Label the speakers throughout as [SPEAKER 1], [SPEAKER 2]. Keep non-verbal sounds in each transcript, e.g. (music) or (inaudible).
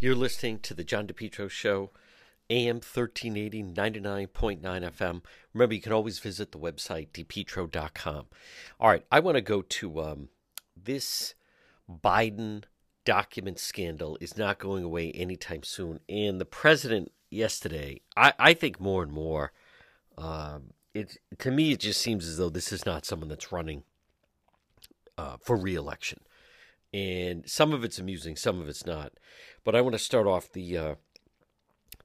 [SPEAKER 1] You're listening to the John DePetro Show, AM 1380, 99.9 FM. Remember, you can always visit the website, depetro.com. All right, I want to go to um, this Biden document scandal is not going away anytime soon. And the president yesterday, I, I think more and more, um, it to me, it just seems as though this is not someone that's running uh, for reelection and some of it's amusing, some of it's not. But I want to start off the uh,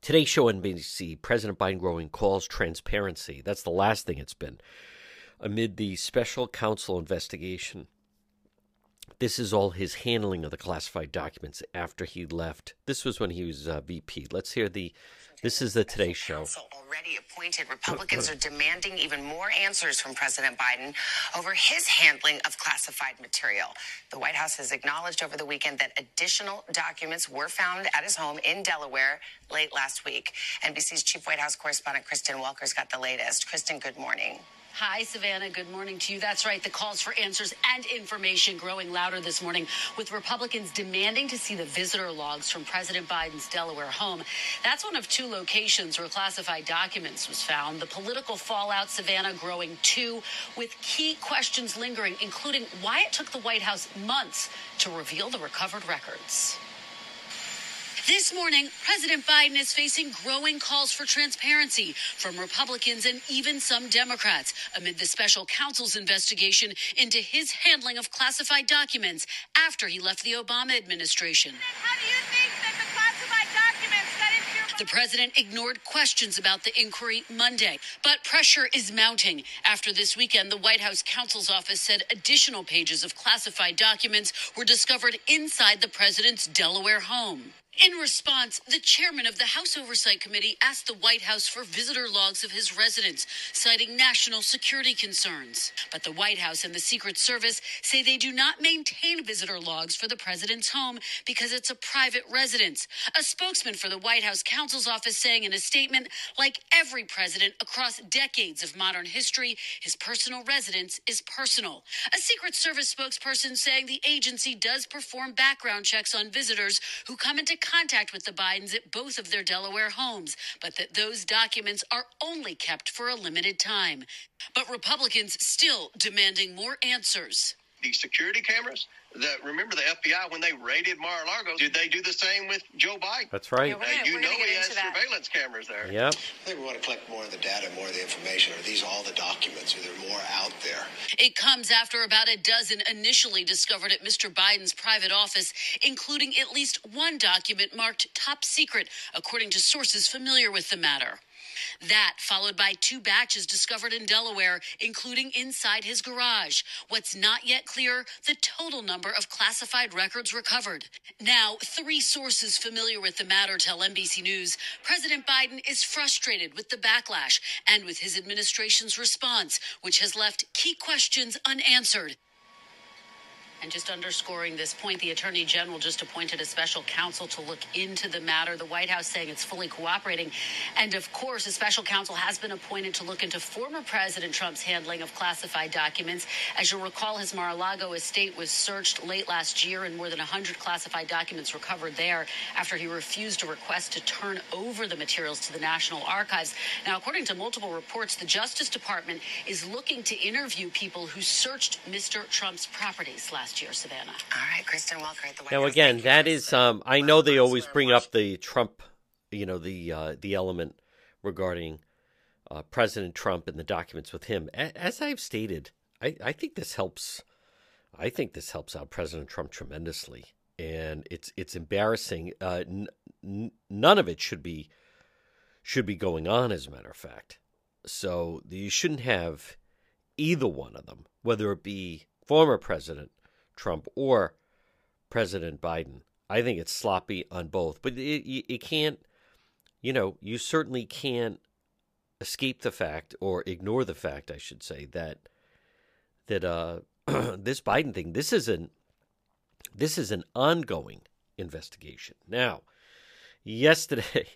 [SPEAKER 1] today's show on NBC. President Biden growing calls transparency. That's the last thing it's been amid the special counsel investigation. This is all his handling of the classified documents after he left. This was when he was uh, VP. Let's hear the this is the Today Show.
[SPEAKER 2] Already appointed, Republicans are demanding even more answers from President Biden over his handling of classified material. The White House has acknowledged over the weekend that additional documents were found at his home in Delaware late last week. NBC's chief White House correspondent Kristen Welker's got the latest. Kristen, good morning.
[SPEAKER 3] Hi, Savannah. Good morning to you. That's right. The calls for answers and information growing louder this morning, with Republicans demanding to see the visitor logs from President Biden's Delaware home. That's one of two locations where classified documents was found. The political fallout, Savannah, growing too, with key questions lingering, including why it took the White House months to reveal the recovered records. This morning, President Biden is facing growing calls for transparency from Republicans and even some Democrats amid the special counsel's investigation into his handling of classified documents after he left the Obama administration.
[SPEAKER 4] How do you think that the classified documents got into your
[SPEAKER 3] The president ignored questions about the inquiry Monday, but pressure is mounting. After this weekend, the White House counsel's office said additional pages of classified documents were discovered inside the president's Delaware home. In response, the chairman of the House Oversight Committee asked the White House for visitor logs of his residence, citing national security concerns. But the White House and the Secret Service say they do not maintain visitor logs for the president's home because it's a private residence. A spokesman for the White House counsel's office saying in a statement, like every president across decades of modern history, his personal residence is personal. A Secret Service spokesperson saying the agency does perform background checks on visitors who come into contact with the Bidens at both of their Delaware homes, but that those documents are only kept for a limited time. But Republicans still demanding more answers.
[SPEAKER 5] the security cameras. The, remember the FBI when they raided Mar-a-Lago? Did they do the same with Joe Biden?
[SPEAKER 1] That's right.
[SPEAKER 2] Yeah,
[SPEAKER 5] Uh,
[SPEAKER 2] gonna-
[SPEAKER 5] you know
[SPEAKER 2] gonna
[SPEAKER 5] he has surveillance cameras there.
[SPEAKER 1] Yep.
[SPEAKER 6] I think we want to collect more of the data, more of the information.
[SPEAKER 3] It comes after about a dozen initially discovered at Mr. Biden's private office, including at least one document marked top secret, according to sources familiar with the matter. That followed by two batches discovered in Delaware, including inside his garage. What's not yet clear, the total number of classified records recovered. Now, three sources familiar with the matter tell NBC News President Biden is frustrated with the backlash and with his administration's response, which has left key questions unanswered. And just underscoring this point, the Attorney General just appointed a special counsel to look into the matter. The White House saying it's fully cooperating. And of course, a special counsel has been appointed to look into former President Trump's handling of classified documents. As you'll recall, his Mar a Lago estate was searched late last year and more than 100 classified documents recovered there after he refused a request to turn over the materials to the National Archives. Now, according to multiple reports, the Justice Department is looking to interview people who searched Mr. Trump's properties last year, Savannah.
[SPEAKER 2] All right, Kristen Welker at the White
[SPEAKER 1] Now
[SPEAKER 2] House.
[SPEAKER 1] again,
[SPEAKER 2] Thank you.
[SPEAKER 1] that is um I know they always bring up the Trump, you know, the uh, the element regarding uh, President Trump and the documents with him. A- As I've stated, I, I think this helps. I think this helps out President Trump tremendously, and it's it's embarrassing. Uh, n- n- none of it should be should be going on. As a matter of fact, so you shouldn't have either one of them, whether it be former President Trump or President Biden. I think it's sloppy on both, but it, it, can't, you know, you certainly can't escape the fact or ignore the fact, I should say, that that uh, (clears throat) this Biden thing, this isn't, this is an ongoing investigation. Now, yesterday,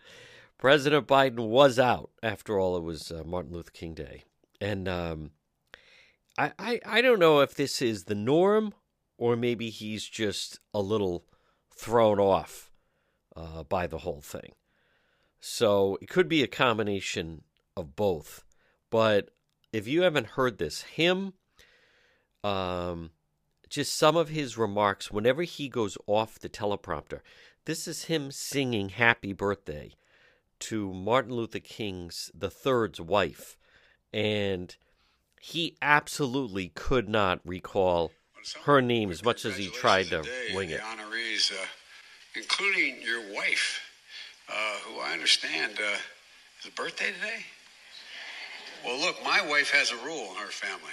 [SPEAKER 1] (laughs) President Biden was out. After all, it was uh, Martin Luther King Day, and um, I, I I don't know if this is the norm or maybe he's just a little thrown off uh, by the whole thing. So it could be a combination of both. But if you haven't heard this, him, um, just some of his remarks whenever he goes off the teleprompter, this is him singing "Happy Birthday" to Martin Luther King's the third's wife, and he absolutely could not recall her name as much as he tried to wing it.
[SPEAKER 7] Honorees, uh, including your wife, uh, who I understand uh, is a birthday today. Well, look, my wife has a rule in her family.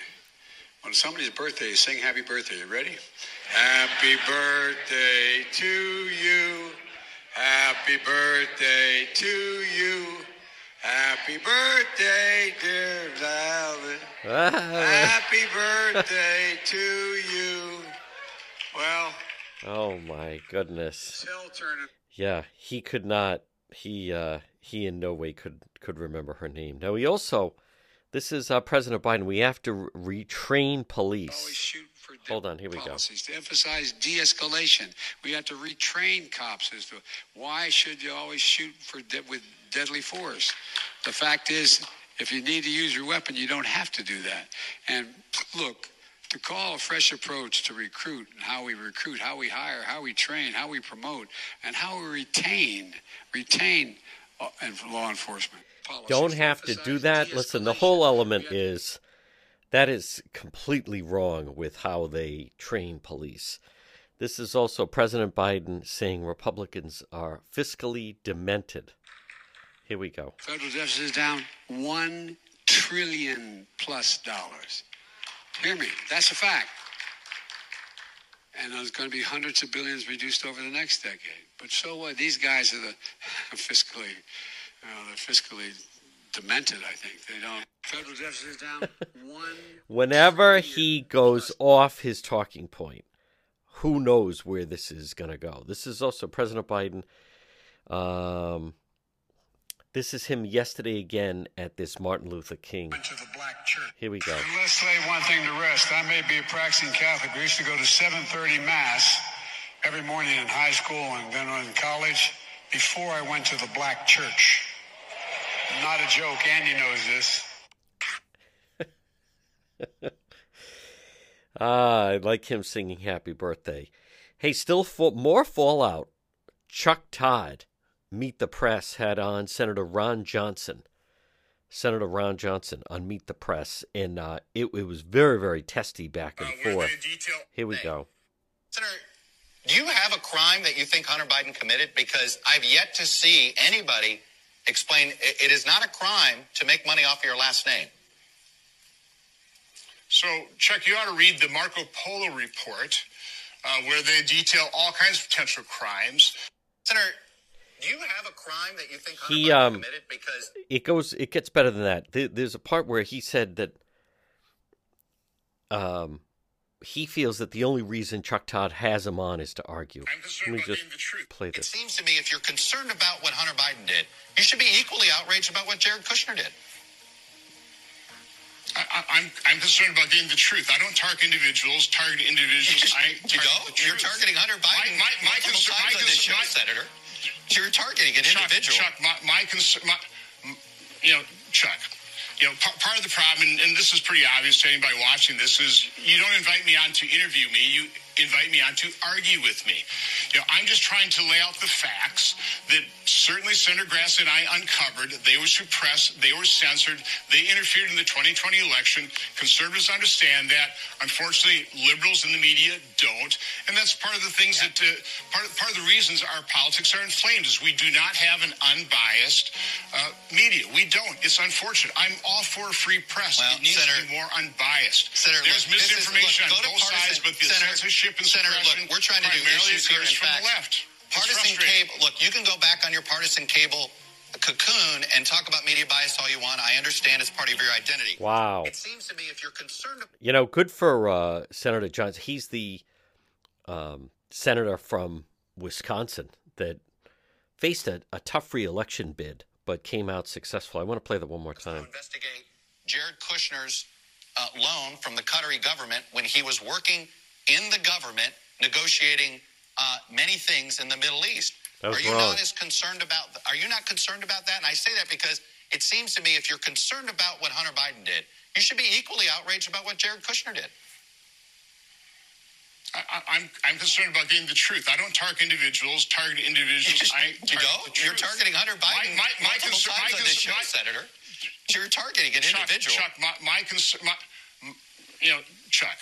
[SPEAKER 7] When somebody's birthday, you sing happy birthday. You ready? Happy birthday to you. Happy birthday to you. Happy birthday, dear Valen. Happy birthday to you. Well,
[SPEAKER 1] Oh my goodness. Yeah, he could not. He uh, he in no way could could remember her name. Now he also, this is uh, President Biden. We have to retrain police. Hold on, here we go.
[SPEAKER 7] to emphasize de-escalation. We have to retrain cops as to why should you always shoot for de- with deadly force. The fact is, if you need to use your weapon, you don't have to do that. And look, to call a fresh approach to recruit and how we recruit, how we hire, how we train, how we promote, and how we retain retain uh, law enforcement. policies
[SPEAKER 1] Don't have to do that. Listen, the whole element is that is completely wrong with how they train police. This is also President Biden saying Republicans are fiscally demented. Here we go.
[SPEAKER 7] Federal deficit is down one trillion plus dollars. Hear me, that's a fact. And there's going to be hundreds of billions reduced over the next decade. But so what? These guys are the (laughs) fiscally, uh, they're fiscally demented. I think they don't. Federal deficit is down (laughs) one.
[SPEAKER 1] Whenever he goes off his talking point, who knows where this is going to go? This is also President Biden. Um, this is him yesterday again at this Martin Luther King.
[SPEAKER 7] to the black church.
[SPEAKER 1] Here we go.
[SPEAKER 7] And let's lay one thing to rest. I may be a practicing Catholic. We used to go to 7:30 Mass every morning in high school and then in college before I went to the black church. Not a joke. Andy knows this. (laughs)
[SPEAKER 1] Ah, I like him singing "Happy Birthday." Hey, still for more fallout. Chuck Todd, Meet the Press, had on Senator Ron Johnson. Senator Ron Johnson on Meet the Press, and uh, it, it was very, very testy back and forth. Here we go.
[SPEAKER 8] Senator, do you have a crime that you think Hunter Biden committed? Because I've yet to see anybody explain it it is not a crime to make money off your last name.
[SPEAKER 9] So, Chuck, you ought to read the Marco Polo report, uh, where they detail all kinds of potential crimes.
[SPEAKER 8] Senator, do you have a crime that you think Hunter
[SPEAKER 1] He,
[SPEAKER 8] Biden
[SPEAKER 1] um,
[SPEAKER 8] committed? Because
[SPEAKER 1] It goes. It gets better than that. There's a part where he said that um, he feels that the only reason Chuck Todd has him on is to argue.
[SPEAKER 9] I'm concerned
[SPEAKER 1] Let me
[SPEAKER 9] about
[SPEAKER 1] just
[SPEAKER 9] getting the truth.
[SPEAKER 1] play
[SPEAKER 8] it
[SPEAKER 1] this.
[SPEAKER 8] seems to me if you're concerned about what Hunter Biden did, you should be equally outraged about what Jared Kushner did.
[SPEAKER 9] I, I, I'm I'm concerned about getting the truth. I don't target individuals. Target individuals. I
[SPEAKER 8] you
[SPEAKER 9] target
[SPEAKER 8] go.
[SPEAKER 9] the
[SPEAKER 8] You're targeting Hunter Biden
[SPEAKER 9] My, my, my
[SPEAKER 8] multiple
[SPEAKER 9] concern. My
[SPEAKER 8] times
[SPEAKER 9] concern.
[SPEAKER 8] show,
[SPEAKER 9] my-
[SPEAKER 8] Senator. You're targeting an
[SPEAKER 9] Chuck,
[SPEAKER 8] individual.
[SPEAKER 9] Chuck, my, my concern, my, you know, Chuck, you know, part, part of the problem, and, and this is pretty obvious to anybody watching this, is you don't invite me on to interview me. You invite me on to argue with me. You know, I'm just trying to lay out the facts that certainly Senator Grassley and I uncovered. They were suppressed. They were censored. They interfered in the 2020 election. Conservatives understand that. Unfortunately, liberals in the media don't. And that's part of the things that, uh, part, part of the reasons our politics are inflamed is we do not have an unbiased uh, media. We don't. It's unfortunate. I'm all for a free press.
[SPEAKER 8] Well,
[SPEAKER 9] it needs
[SPEAKER 8] Senator-
[SPEAKER 9] to be more unbiased.
[SPEAKER 8] Senator,
[SPEAKER 9] There's
[SPEAKER 8] look, this is-
[SPEAKER 9] misinformation
[SPEAKER 8] look,
[SPEAKER 9] on both sides, but the
[SPEAKER 8] Senator-
[SPEAKER 9] censorship censorship and
[SPEAKER 8] Senator,
[SPEAKER 9] suppression
[SPEAKER 8] look, we're trying to do
[SPEAKER 9] primarily
[SPEAKER 8] issues here
[SPEAKER 9] occurs
[SPEAKER 8] and
[SPEAKER 9] from
[SPEAKER 8] facts.
[SPEAKER 9] the left. It's
[SPEAKER 8] Partisan cable. Look, you can go back on your partisan cable cocoon and talk about media bias all you want. I understand it's part of your identity.
[SPEAKER 1] Wow.
[SPEAKER 8] It seems to me if you're concerned about
[SPEAKER 1] You know, good for uh, Senator Johnson. He's the um, senator from Wisconsin that faced a, a tough re-election bid, but came out successful. I want to play that one more time.
[SPEAKER 8] investigate Jared Kushner's uh, loan from the Qatari government when he was working in the government negotiating uh, many things in the Middle East.
[SPEAKER 1] That was
[SPEAKER 8] are you
[SPEAKER 1] wrong.
[SPEAKER 8] not as concerned about? Are you not concerned about that? And I say that because it seems to me if you're concerned about what Hunter Biden did, you should be equally outraged about what Jared Kushner did.
[SPEAKER 9] I, I, I'm I'm concerned about getting the truth. I don't target individuals. Target individuals. (laughs) I
[SPEAKER 8] you
[SPEAKER 9] target
[SPEAKER 8] don't.
[SPEAKER 9] the
[SPEAKER 8] You're targeting Hunter Biden
[SPEAKER 9] My, my, my concern. My concern.
[SPEAKER 8] show,
[SPEAKER 9] my-
[SPEAKER 8] Senator. You're targeting an
[SPEAKER 9] Chuck,
[SPEAKER 8] individual.
[SPEAKER 9] Chuck, my, my concern, my, you know, Chuck,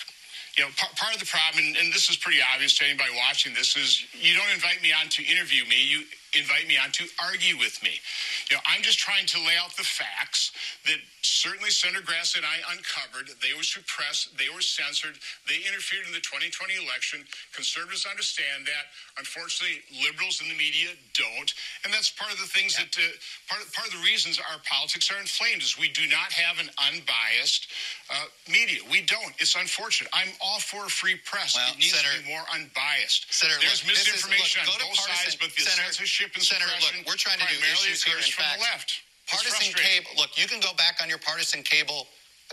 [SPEAKER 9] you know, part, part of the problem, and, and this is pretty obvious to anybody watching this, is you don't invite me on to interview me. You invite me on to argue with me. You know, I'm just trying to lay out the facts that certainly Senator Grassley and I uncovered. They were suppressed. They were censored. They interfered in the 2020 election. Conservatives understand that. Unfortunately, liberals in the media don't, and that's part of the things that uh, part of, part of the reasons our politics are inflamed is we do not have an unbiased uh, media. We don't. It's unfortunate. I'm all for a free press.
[SPEAKER 8] Well,
[SPEAKER 9] it needs
[SPEAKER 8] Senator-
[SPEAKER 9] to be more unbiased.
[SPEAKER 8] Senator,
[SPEAKER 9] There's
[SPEAKER 8] look, this is-
[SPEAKER 9] misinformation
[SPEAKER 8] look,
[SPEAKER 9] on both
[SPEAKER 8] partisan-
[SPEAKER 9] sides, but the
[SPEAKER 8] Senator-
[SPEAKER 9] censorship and
[SPEAKER 8] Senator, look, we're trying to do issues here
[SPEAKER 9] occurs
[SPEAKER 8] and
[SPEAKER 9] from
[SPEAKER 8] facts.
[SPEAKER 9] the left.
[SPEAKER 8] Partisan cable. Look, you can go back on your partisan cable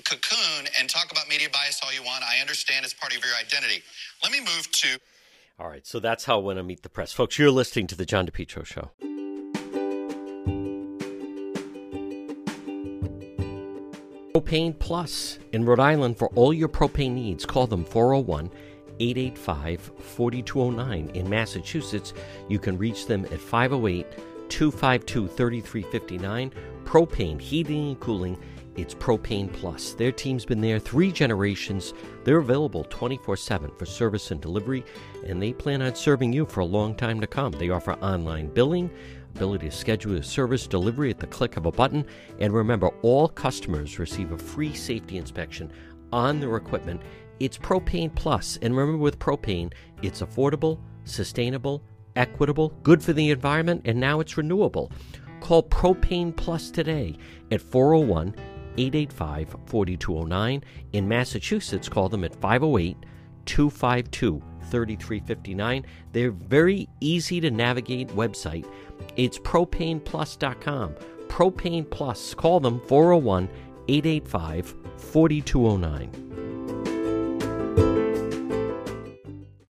[SPEAKER 8] cocoon and talk about media bias all you want. I understand it's part of your identity. Let me move to
[SPEAKER 1] All right, so that's how when I want to meet the press. Folks, you're listening to the John DePetro Show. Propane Plus in Rhode Island for all your propane needs. Call them 401 885 4209. In Massachusetts, you can reach them at 508 252 3359. Propane, heating and cooling. It's Propane Plus. Their team's been there three generations. They're available 24 7 for service and delivery, and they plan on serving you for a long time to come. They offer online billing, ability to schedule a service delivery at the click of a button, and remember, all customers receive a free safety inspection on their equipment. It's Propane Plus, and remember with propane, it's affordable, sustainable, equitable, good for the environment, and now it's renewable. Call Propane Plus today at 401 885 4209. In Massachusetts, call them at 508 252 3359. They're very easy to navigate website. It's propaneplus.com. Propane Plus. Call them 401 885 4209.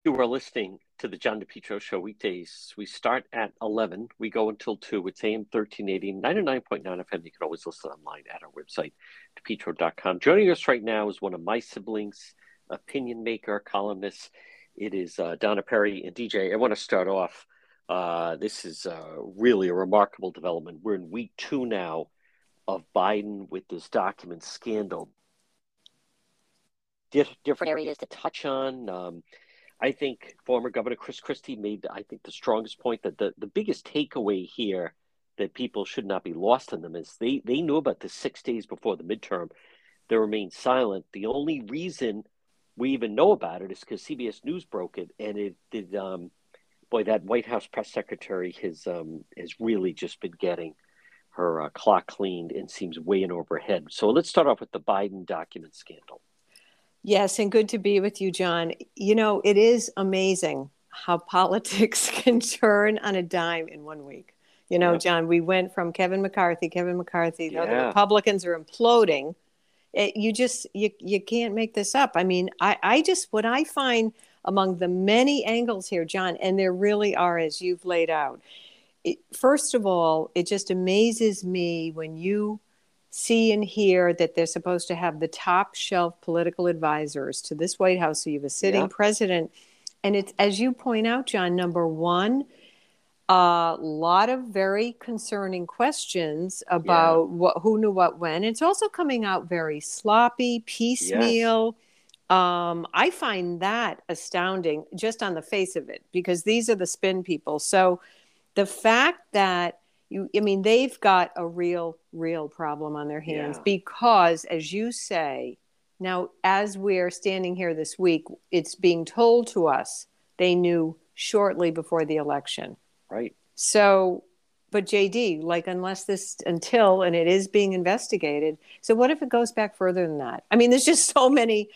[SPEAKER 1] You are listening to the John DePetro Show weekdays. We start at 11. We go until 2. It's AM 1380, 99.9 FM. You can always listen online at our website, depetro.com. Joining us right now is one of my siblings, opinion maker, columnist. It is uh, Donna Perry and DJ. I want to start off. Uh, this is uh, really a remarkable development. We're in week two now of Biden with this document scandal. Di- different areas to touch on. Um, I think former Governor Chris Christie made, I think, the strongest point that the, the biggest takeaway here that people should not be lost in them is they, they knew about this six days before the midterm. They remained silent. The only reason we even know about it is because CBS News broke it, and it did. Um, boy, that White House press secretary has um, has really just been getting her uh, clock cleaned and seems way in over her head. So let's start off with the Biden document scandal.
[SPEAKER 10] Yes, and good to be with you, John. You know, it is amazing how (laughs) politics can turn on a dime in one week. You know,
[SPEAKER 1] Yep.
[SPEAKER 10] John, we went from Kevin McCarthy, Kevin McCarthy, know, the Republicans are imploding. It, you just you you can't make this up. I mean, I I just what I find among the many angles here, John, and there really are as you've laid out. It, first of all, it just amazes me when you see and hear that they're supposed to have the top shelf political advisors to this White House. So you have a sitting
[SPEAKER 1] Yeah.
[SPEAKER 10] president. And it's, as you point out, John, number one, a lot of very concerning questions about what, who knew what when. It's also coming out very sloppy, piecemeal. Um, I find that astounding just on the face of it because these are the spin people. So the fact that you, I mean, they've got a real, real problem on their hands
[SPEAKER 1] Yeah.
[SPEAKER 10] because, as you say, Now, as we're standing here this week, it's being told to us they knew shortly before the election.
[SPEAKER 11] Right.
[SPEAKER 10] So, but JD, like, unless this, until, and it is being investigated. So, what if it goes back further than that? I mean, there's just so many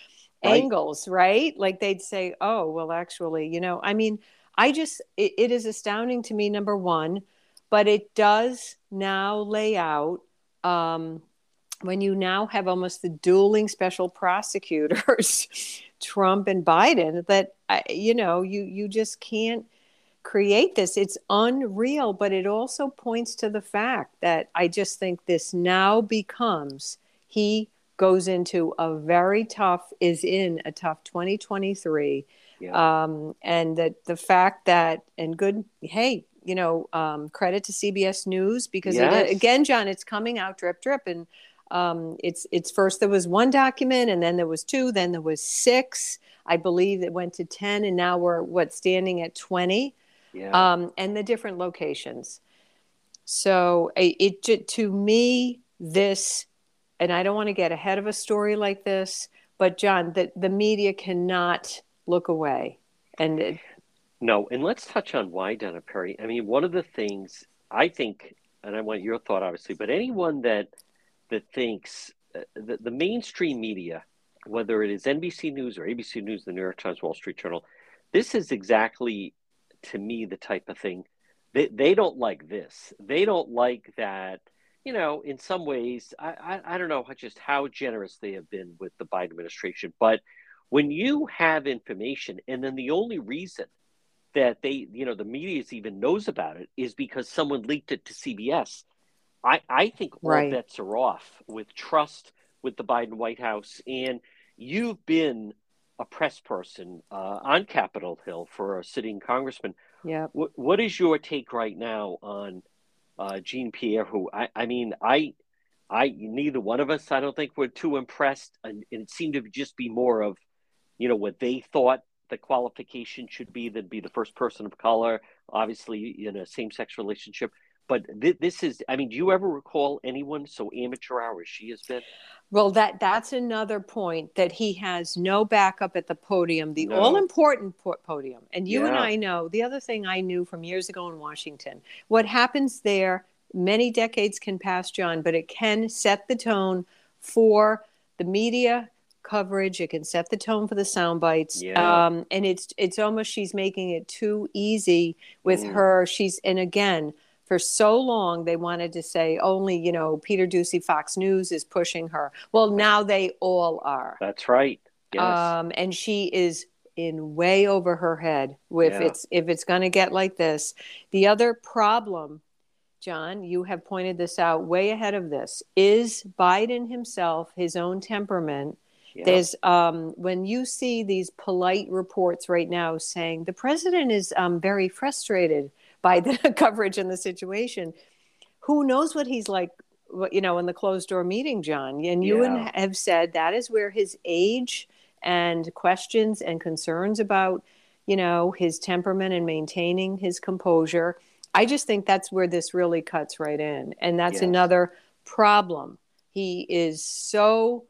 [SPEAKER 10] right. angles, right? Like, they'd say, oh, well, actually, you know, I mean, I just, it, it is astounding to me, number one, but it does now lay out um, when you now have almost the dueling special prosecutors, (laughs) Trump and Biden, that you know you you just can't create this. It's unreal, but it also points to the fact that I just think this now becomes he goes into a very tough is in a tough 2023 yeah. um, and that the fact that and good hey you know um, credit to cbs news because yes. it, again john it's coming out drip drip and um, it's it's first there was one document and then there was two then there was six i believe it went to 10 and now we're what standing at 20 yeah. um, and the different locations so it, it to me this and i don't want to get ahead of a story like this but john the, the media cannot look away and it,
[SPEAKER 11] no and let's touch on why donna perry i mean one of the things i think and i want your thought obviously but anyone that that thinks uh, the, the mainstream media, whether it is NBC News or ABC News, the New York Times, Wall Street Journal, this is exactly to me the type of thing they, they don't like this. They don't like that, you know, in some ways, I, I, I don't know just how generous they have been with the Biden administration, but when you have information and then the only reason that they, you know, the media even knows about it is because someone leaked it to CBS I, I think all right. bets are off with trust with the Biden White House. And you've been a press person uh, on Capitol Hill for a sitting congressman.
[SPEAKER 10] Yeah.
[SPEAKER 11] W- what is your take right now on uh, Jean Pierre? Who I, I mean, I, I neither one of us, I don't think, we're too impressed, and, and it seemed to just be more of, you know, what they thought the qualification should be. That be the first person of color, obviously in a same-sex relationship but th- this is i mean do you ever recall anyone so amateur hour as she has been
[SPEAKER 10] well that that's another point that he has no backup at the podium the no. all important po- podium and you yeah. and i know the other thing i knew from years ago in washington what happens there many decades can pass john but it can set the tone for the media coverage it can set the tone for the sound bites yeah. um, and it's it's almost she's making it too easy with mm. her she's and again for so long they wanted to say only you know peter doocy fox news is pushing her well now they all are
[SPEAKER 11] that's right yes.
[SPEAKER 10] um, and she is in way over her head if yeah. it's if it's going to get like this the other problem john you have pointed this out way ahead of this is biden himself his own temperament yeah. There's um, when you see these polite reports right now saying the president is um, very frustrated by the (laughs) coverage and the situation. Who knows what he's like, you know, in the closed door meeting, John? And you yeah. have said that is where his age and questions and concerns about, you know, his temperament and maintaining his composure. I just think that's where this really cuts right in. And that's yes. another problem. He is so,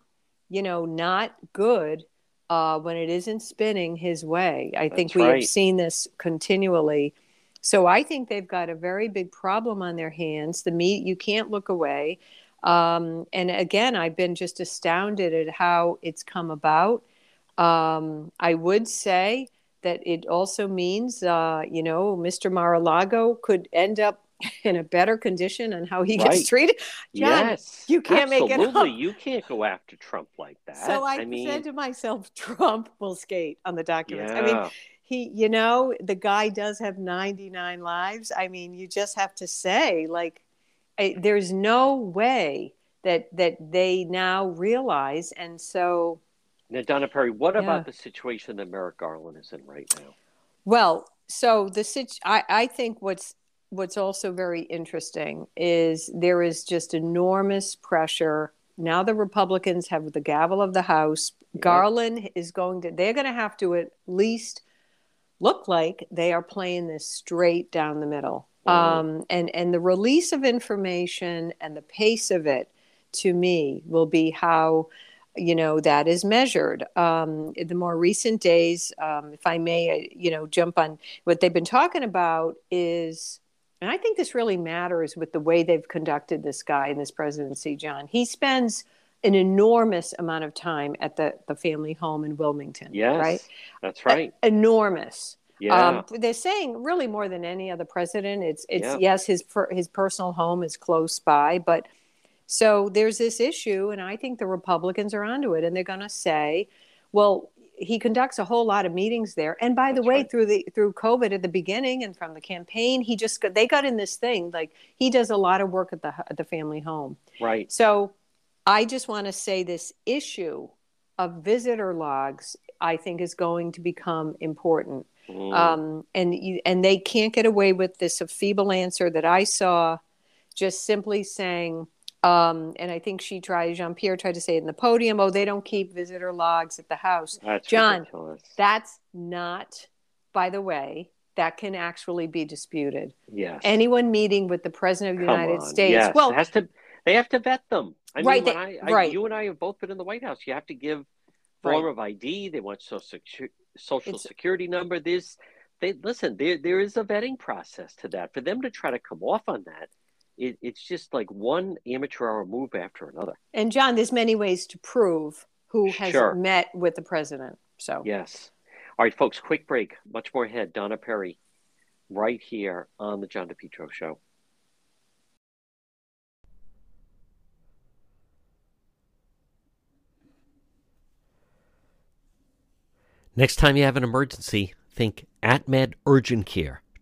[SPEAKER 10] you know, not good uh, when it isn't spinning his way. I that's think we right. have seen this continually so I think they've got a very big problem on their hands. The meat, you can't look away. Um, and again, I've been just astounded at how it's come about. Um, I would say that it also means, uh, you know, Mr. Mar-a-Lago could end up (laughs) in a better condition and how he right. gets treated.
[SPEAKER 11] John, yes,
[SPEAKER 10] you can't
[SPEAKER 11] absolutely.
[SPEAKER 10] make it up.
[SPEAKER 11] You can't go after Trump like that.
[SPEAKER 10] So I,
[SPEAKER 11] I mean...
[SPEAKER 10] said to myself, (laughs) Trump will skate on the documents. Yeah. I mean, he you know the guy does have 99 lives i mean you just have to say like I, there's no way that that they now realize and so
[SPEAKER 11] now donna perry what yeah. about the situation that merrick garland is in right now
[SPEAKER 10] well so the I, I think what's what's also very interesting is there is just enormous pressure now the republicans have the gavel of the house garland is going to they're going to have to at least look like they are playing this straight down the middle. Mm-hmm. Um, and and the release of information and the pace of it, to me, will be how you know that is measured um, in the more recent days um, if i may uh, you know jump on what they've been talking about is and i think this really matters with the way they've conducted this guy in this presidency john. He spends an enormous amount of time at the, the family home in wilmington
[SPEAKER 11] yes
[SPEAKER 10] right?
[SPEAKER 11] that's right.
[SPEAKER 10] A- enormous.
[SPEAKER 11] Yeah.
[SPEAKER 10] um, they're saying really more than any other president. It's it's
[SPEAKER 11] Yeah.
[SPEAKER 10] yes his per, his personal home is close by but so there's this issue, and I think the Republicans are onto it, and they're going to say, well, he conducts a whole lot of meetings there. And by the
[SPEAKER 11] That's
[SPEAKER 10] way,
[SPEAKER 11] right.
[SPEAKER 10] through the through COVID at the beginning and from the campaign, he just got, they got in this thing like he does a lot of work at the at the family home.
[SPEAKER 11] right
[SPEAKER 10] So I just want to say this issue of visitor logs, I think, is going to become important.
[SPEAKER 11] Mm.
[SPEAKER 10] Um, and you, and they can't get away with this feeble answer that I saw, just simply saying. Um, and I think she tried. Jean Pierre tried to say it in the podium. Oh, they don't keep visitor logs at the house.
[SPEAKER 11] that's
[SPEAKER 10] John,
[SPEAKER 11] ridiculous
[SPEAKER 10] That's not, by the way, that can actually be disputed.
[SPEAKER 11] yes
[SPEAKER 10] Anyone meeting with the president of the
[SPEAKER 11] Come
[SPEAKER 10] United
[SPEAKER 11] on.
[SPEAKER 10] States,
[SPEAKER 11] Yes,
[SPEAKER 10] well,
[SPEAKER 11] it has to. They have to vet them. I
[SPEAKER 10] Right,
[SPEAKER 11] when
[SPEAKER 10] they-
[SPEAKER 11] I, I,
[SPEAKER 10] right.
[SPEAKER 11] you and I have both been in the White House. You have to give form
[SPEAKER 10] Right.
[SPEAKER 11] of ID. They want social secu- social
[SPEAKER 10] It's-
[SPEAKER 11] security number. There's, they listen. There there is a vetting process to that. For them to try to come off on that, it, it's just like one amateur hour move after another.
[SPEAKER 10] and John, there's many ways to prove who has
[SPEAKER 11] Sure.
[SPEAKER 10] met with the president. So
[SPEAKER 11] Yes. All right, folks. Quick break. Much more ahead. Donna Perry, right here on the John DePetro Show. Next time you have an emergency, think AtMed Urgent Care.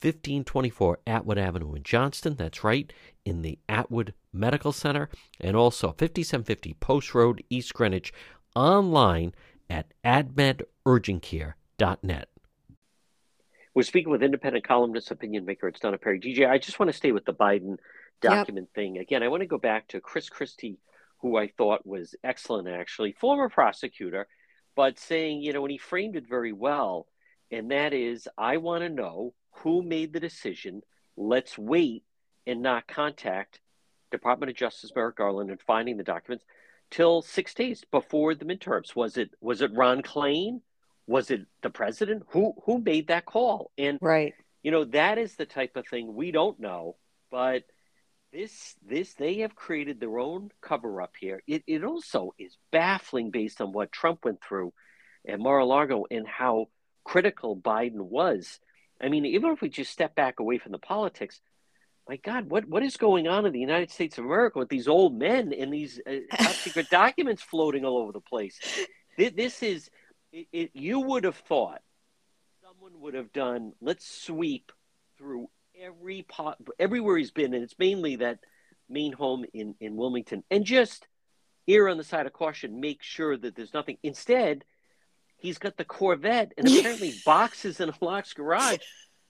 [SPEAKER 11] 1524 Atwood Avenue in Johnston. That's right, in the Atwood Medical Center. And also 5750 Post Road, East Greenwich. Online at admedurgentcare.net. We're speaking with independent columnist, opinion maker. It's Donna Perry. DJ, I just want to stay with the Biden document thing. Again, I want to go back to Chris Christie, who I thought was excellent, actually, former prosecutor, but saying, you know, and he framed it very well. And that is, I want to know who made the decision. Let's wait and not contact Department of Justice Merrick Garland and finding the documents till six days before the midterms. Was it was it Ron Klain? Was it the president? Who who made that call? And
[SPEAKER 10] right.
[SPEAKER 11] you know that is the type of thing we don't know, but this this they have created their own cover up here. It it also is baffling based on what Trump went through at Mar-a-Lago and how critical Biden was. I mean, even if we just step back away from the politics, my God, what, what is going on in the United States of America with these old men and these uh, (laughs) top secret documents floating all over the place? This, is, it, it, you would have thought someone would have done, let's sweep through every pot, everywhere he's been, and it's mainly that main home in, in Wilmington, and just err on the side of caution, make sure that there's nothing. Instead, he's got the Corvette and (laughs) apparently boxes in a lock's garage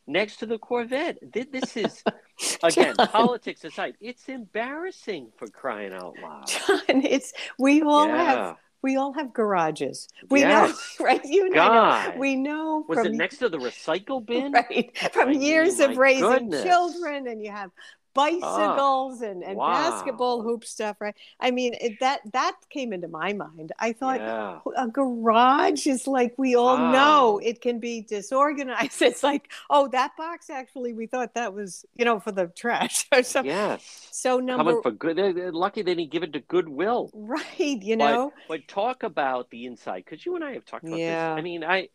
[SPEAKER 11] next to the Corvette. This is (laughs) again
[SPEAKER 10] John.
[SPEAKER 11] politics aside. It's embarrassing for crying out loud.
[SPEAKER 10] John, it's we all
[SPEAKER 11] Yeah.
[SPEAKER 10] have we all have garages. We
[SPEAKER 11] Yes.
[SPEAKER 10] know, (laughs) right? You know. We know
[SPEAKER 11] Was
[SPEAKER 10] from
[SPEAKER 11] it next to the recycle bin?
[SPEAKER 10] right from
[SPEAKER 11] I
[SPEAKER 10] years
[SPEAKER 11] mean,
[SPEAKER 10] of raising
[SPEAKER 11] goodness.
[SPEAKER 10] children, and you have Ah, bicycles and, and
[SPEAKER 11] wow.
[SPEAKER 10] basketball hoop stuff, right? I mean, it, that that came into my mind. I thought
[SPEAKER 11] Yeah.
[SPEAKER 10] a garage is like we all
[SPEAKER 11] Wow.
[SPEAKER 10] know it can be disorganized. (laughs) It's like, oh, that box actually, we thought that was you know for the trash (laughs) or something.
[SPEAKER 11] Yes.
[SPEAKER 10] So number
[SPEAKER 11] Coming for good. they're- they're Lucky they didn't give it to Goodwill.
[SPEAKER 10] right, you know.
[SPEAKER 11] But, talk about the inside, because you and I have talked about
[SPEAKER 10] Yeah.
[SPEAKER 11] this. I mean, I,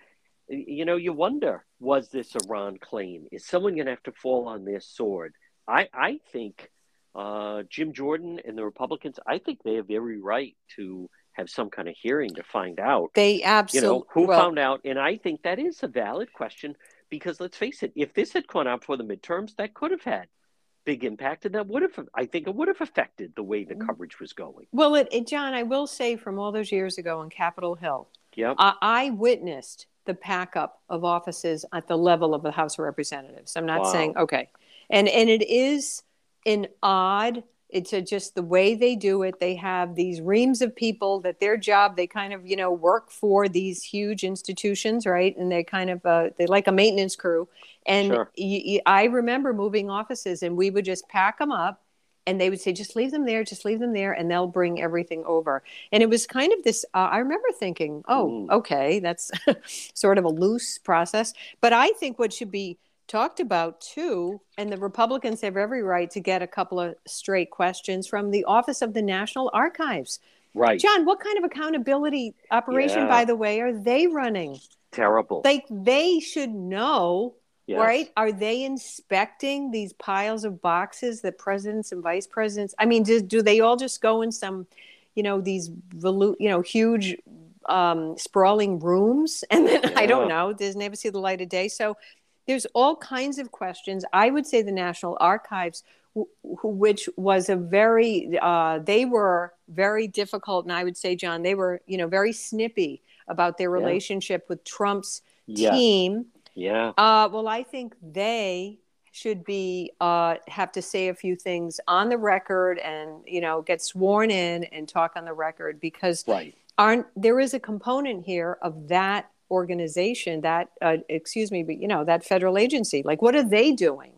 [SPEAKER 11] you know, you wonder, was this a Ron Klain Is someone going to have to fall on their sword? I, I think uh, Jim Jordan and the Republicans, I think they have every right to have some kind of hearing to find out.
[SPEAKER 10] They absolutely
[SPEAKER 11] you know who
[SPEAKER 10] well,
[SPEAKER 11] found out, and I think that is a valid question because let's face it, if this had gone out for the midterms, that could have had big impact, and that would have, I think, it would have affected the way the
[SPEAKER 10] Mm-hmm.
[SPEAKER 11] coverage was going.
[SPEAKER 10] well, it, it, John, I will say from all those years ago on Capitol Hill,
[SPEAKER 11] Yep.
[SPEAKER 10] I, I witnessed the pack up of offices at the level of the House of Representatives. I'm not
[SPEAKER 11] Wow.
[SPEAKER 10] saying okay, and and it is an odd. It's a, just the way they do it. They have these reams of people that their job they kind of you know work for these huge institutions, right? And they kind of uh, they like a maintenance crew. And
[SPEAKER 11] Sure.
[SPEAKER 10] y- y- I remember moving offices, and we would just pack them up and they would say just leave them there just leave them there and they'll bring everything over and it was kind of this uh, i remember thinking oh
[SPEAKER 11] Mm.
[SPEAKER 10] okay that's (laughs) sort of a loose process but i think what should be talked about too and the republicans have every right to get a couple of straight questions from the office of the national archives
[SPEAKER 11] right.
[SPEAKER 10] john what kind of accountability operation
[SPEAKER 11] Yeah.
[SPEAKER 10] by the way are they running
[SPEAKER 11] Terrible.
[SPEAKER 10] like they should know
[SPEAKER 11] Yes.
[SPEAKER 10] right are they inspecting these piles of boxes that presidents and vice presidents i mean do, do they all just go in some you know these volu- you know huge um, sprawling rooms (laughs) and then i don't know does never see the light of day so there's all kinds of questions i would say the national archives wh- wh- which was a very uh, they were very difficult and i would say john they were you know very snippy about their
[SPEAKER 11] Yeah.
[SPEAKER 10] relationship with trump's
[SPEAKER 11] Yes.
[SPEAKER 10] team
[SPEAKER 11] Yeah.
[SPEAKER 10] uh, well, I think they should be uh, have to say a few things on the record and you know get sworn in and talk on the record because
[SPEAKER 11] Right.
[SPEAKER 10] aren't there is a component here of that organization that uh, excuse me but you know that federal agency like what are they doing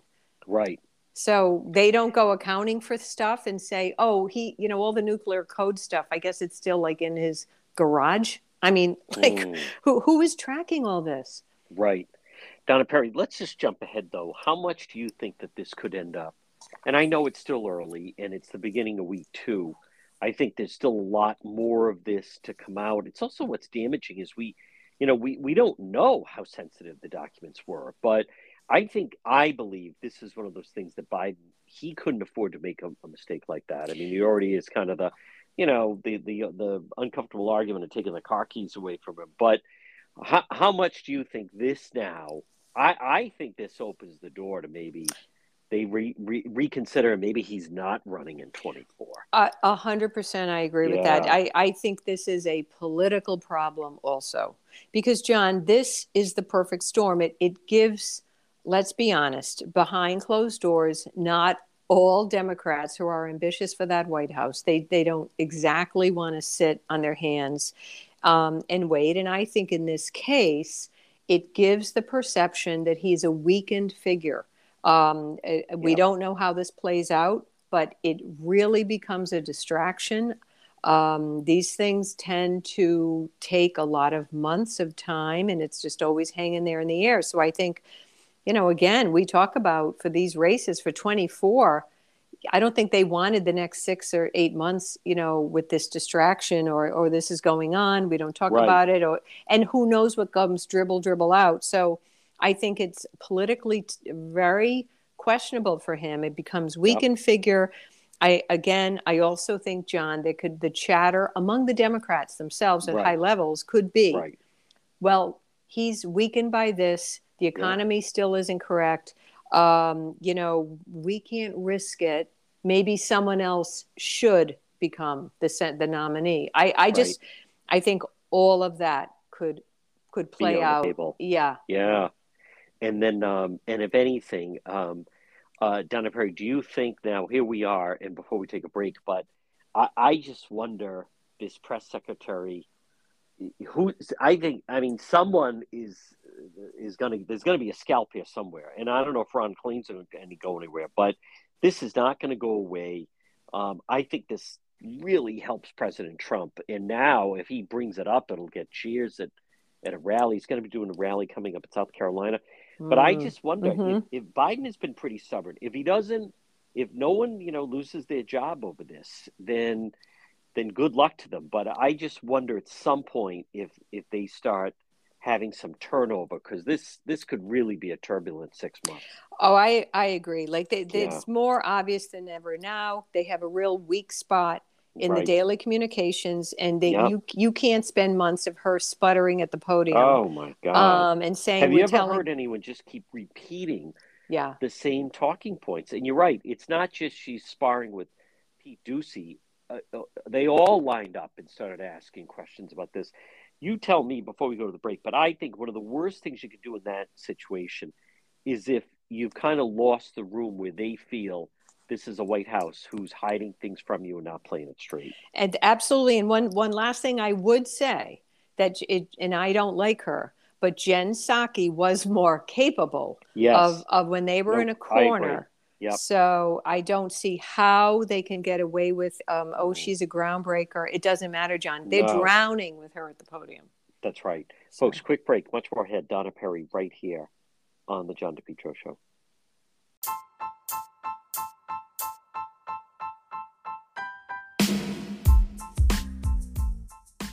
[SPEAKER 11] Right.
[SPEAKER 10] so they don't go accounting for stuff and say oh he you know all the nuclear code stuff i guess it's still like in his garage i mean (laughs) like
[SPEAKER 11] Mm.
[SPEAKER 10] who who is tracking all this
[SPEAKER 11] Right. Donna Perry, let's just jump ahead though. How much do you think that this could end up? And I know it's still early and it's the beginning of week two. I think there's still a lot more of this to come out. It's also what's damaging is we, you know, we, we don't know how sensitive the documents were, but I think, I believe this is one of those things that Biden, he couldn't afford to make a, a mistake like that. I mean, he already is kind of the, you know, the, the, the uncomfortable argument of taking the car keys away from him. But how, how much do you think this now? I, I think this opens the door to maybe they re, re, reconsider. Maybe he's not running in 24.
[SPEAKER 10] A a hundred percent, I agree with that. I, I think this is a political problem also, because John, this is the perfect storm. It it gives, let's be honest, behind closed doors, not all Democrats who are ambitious for that White House. They they don't exactly want to sit on their hands um, and wait. And I think in this case, it gives the perception that he's a weakened figure. Um, uh, we don't know how this plays out, but it really becomes a distraction. Um, these things tend to take a lot of months of time, and it's just always hanging there in the air. So I think, you know, again, we talk about for these races for 24. I don't think they wanted the next six or eight months, you know, with this distraction or or this is going on. We don't talk
[SPEAKER 11] Right.
[SPEAKER 10] about it, or and who knows what comes dribble dribble out. So I think it's politically t- very questionable for him. It becomes weakened figure. I again, I also think John, there could the chatter among the Democrats themselves at
[SPEAKER 11] Right.
[SPEAKER 10] high levels could be,
[SPEAKER 11] Right.
[SPEAKER 10] well, he's weakened by this. The economy still isn't correct. Um, you know, we can't risk it. Maybe someone else should become the the nominee. I, I just, I think all of that could could play out. Yeah.
[SPEAKER 11] Yeah. And then, um, and if anything, um, uh, Donna Perry, do you think now, here we are, and before we take a break, but I, I just wonder this press secretary who I think I mean someone is is going to there's going to be a scalp here somewhere, and I don't know if Ron Klain's going to go anywhere, but this is not going to go away. Um, I think this really helps President Trump, and now if he brings it up, it'll get cheers at at a rally. He's going to be doing a rally coming up in South Carolina, but I
[SPEAKER 10] Mm.
[SPEAKER 11] just wonder
[SPEAKER 10] Mhm.
[SPEAKER 11] if, if Biden has been pretty stubborn. If he doesn't, if no one you know loses their job over this, then then good luck to them. But I just wonder at some point if if they start
[SPEAKER 1] having some turnover because this this could really be a turbulent six months.
[SPEAKER 10] Oh, I I agree. Like they, they,
[SPEAKER 1] Yeah.
[SPEAKER 10] it's more obvious than ever now. They have a real weak spot in the daily communications, and they
[SPEAKER 1] Yep.
[SPEAKER 10] you you can't spend months of her sputtering at the podium.
[SPEAKER 1] Oh my god!
[SPEAKER 10] Um, and saying
[SPEAKER 1] Have you ever
[SPEAKER 10] telling,
[SPEAKER 1] heard anyone just keep repeating
[SPEAKER 10] yeah,
[SPEAKER 1] the same talking points? And you're right; it's not just she's sparring with Pete Doocy. Uh, uh, they all lined up and started asking questions about this. You tell me before we go to the break, but I think one of the worst things you can do in that situation is if you've kind of lost the room where they feel this is a White House who's hiding things from you and not playing it straight.
[SPEAKER 10] and absolutely. And one one last thing I would say that it, and I don't like her, but Jen Psaki was more capable
[SPEAKER 1] Yes.
[SPEAKER 10] of of when they were
[SPEAKER 1] Nope,
[SPEAKER 10] in a corner.
[SPEAKER 1] Yep.
[SPEAKER 10] So I don't see how they can get away with, um, oh, she's a groundbreaker. It doesn't matter, John. They're
[SPEAKER 1] No.
[SPEAKER 10] drowning with her at the podium.
[SPEAKER 1] That's right. Folks, quick break. Much more ahead. Donna Perry right here on the John DePetro Show.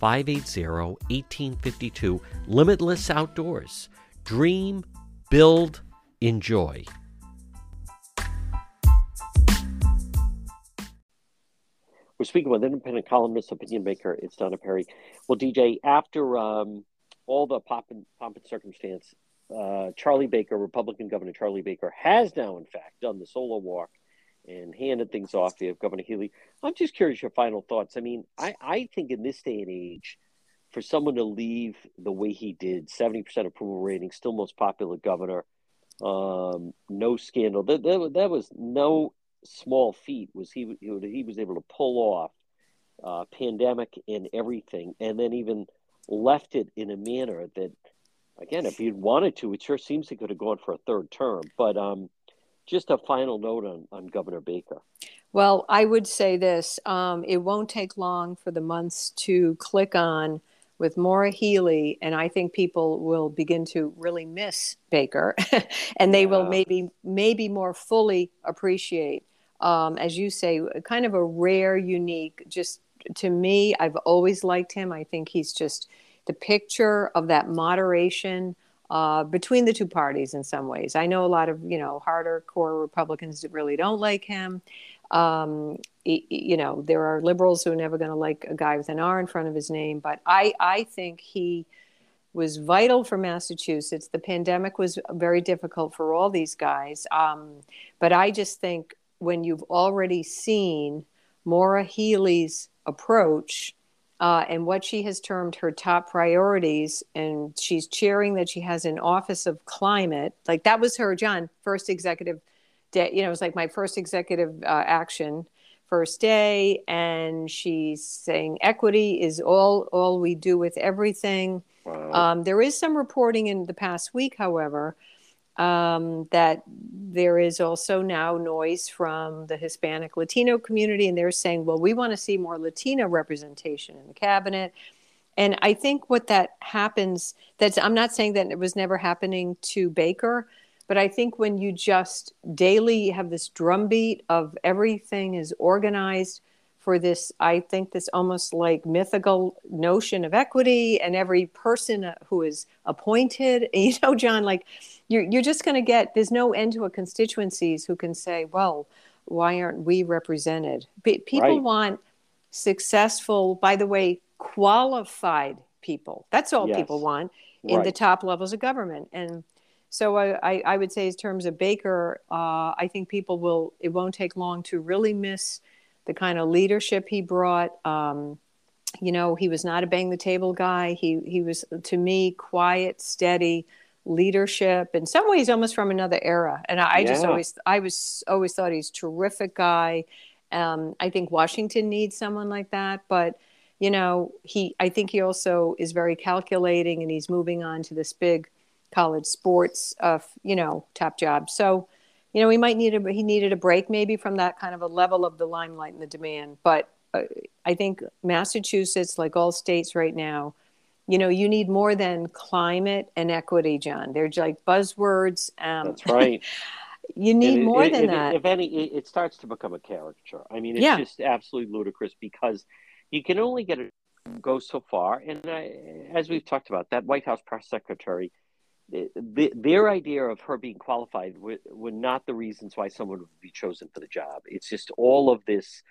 [SPEAKER 1] 580 1852. Limitless Outdoors. Dream, build, enjoy. We're speaking with independent columnist, opinion maker. It's Donna Perry. Well, DJ, after um, all the pomp and, pomp and circumstance, uh, Charlie Baker, Republican Governor Charlie Baker, has now, in fact, done the solo walk and handed things off to Governor Healey. I'm just curious your final thoughts. I mean, I, I think in this day and age, for someone to leave the way he did, 70% approval rating, still most popular governor, um, no scandal. That, that, that was no small feat. Was he he was able to pull off uh, pandemic and everything, and then even left it in a manner that, again, if he'd wanted to, it sure seems he could have gone for a third term. But um, just a final note on, on Governor Baker.
[SPEAKER 10] Well, I would say this um, it won't take long for the months to click on with Maura Healey, and I think people will begin to really miss Baker, (laughs) and they will maybe maybe more fully appreciate, um, as you say, kind of a rare, unique. Just to me, I've always liked him. I think he's just the picture of that moderation uh, between the two parties in some ways. I know a lot of you know harder core Republicans really don't like him. Um, you know, there are liberals who are never going to like a guy with an R in front of his name, but I I think he was vital for Massachusetts. The pandemic was very difficult for all these guys, um, but I just think when you've already seen Maura Healey's approach uh, and what she has termed her top priorities, and she's cheering that she has an office of climate. Like that was her, John, first executive day. You know, it was like my first executive uh, action, first day, and she's saying equity is all all we do with everything.
[SPEAKER 1] Wow.
[SPEAKER 10] Um, there is some reporting in the past week, however, um, that there is also now noise from the Hispanic Latino community, and they're saying, well, we want to see more Latino representation in the cabinet. And I think what that happens, that's, I'm not saying that it was never happening to Baker, but I think when you just daily have this drumbeat of everything is organized for this, I think this almost like mythical notion of equity and every person who is appointed, (laughs) you know, John, like you're, you're just going to get, there's no end to a constituencies who can say, well, why aren't we represented? People
[SPEAKER 1] Right.
[SPEAKER 10] want successful, by the way, qualified people. That's all
[SPEAKER 1] Yes.
[SPEAKER 10] people want in the top levels of government. And So I, I, I would say, in terms of Baker, uh, I think people will. It won't take long to really miss the kind of leadership he brought. Um, you know, he was not a bang the table guy. He he was to me quiet, steady leadership. In some ways, almost from another era. And I, I just always I was always thought he's a terrific guy. Um, I think Washington needs someone like that, but you know, he I think he also is very calculating, and he's moving on to this big college sports, uh, you know, top job. So, you know, he might need a he needed a break maybe from that kind of a level of the limelight and the demand. But uh, I think Massachusetts, like all states right now, you know, you need more than climate and equity, John. They're like buzzwords. Um,
[SPEAKER 11] That's right. (laughs)
[SPEAKER 10] you need
[SPEAKER 11] it-
[SPEAKER 10] more
[SPEAKER 11] it-
[SPEAKER 10] than
[SPEAKER 11] if,
[SPEAKER 10] that.
[SPEAKER 11] If any, it, it starts to become a caricature. I mean, it's
[SPEAKER 10] Yeah.
[SPEAKER 11] just absolutely ludicrous because you can only get it go so far. And I, as we've talked about, that White House press secretary, the, the, their idea of her being qualified were, were not the reasons why someone would be chosen for the job. It's just all of this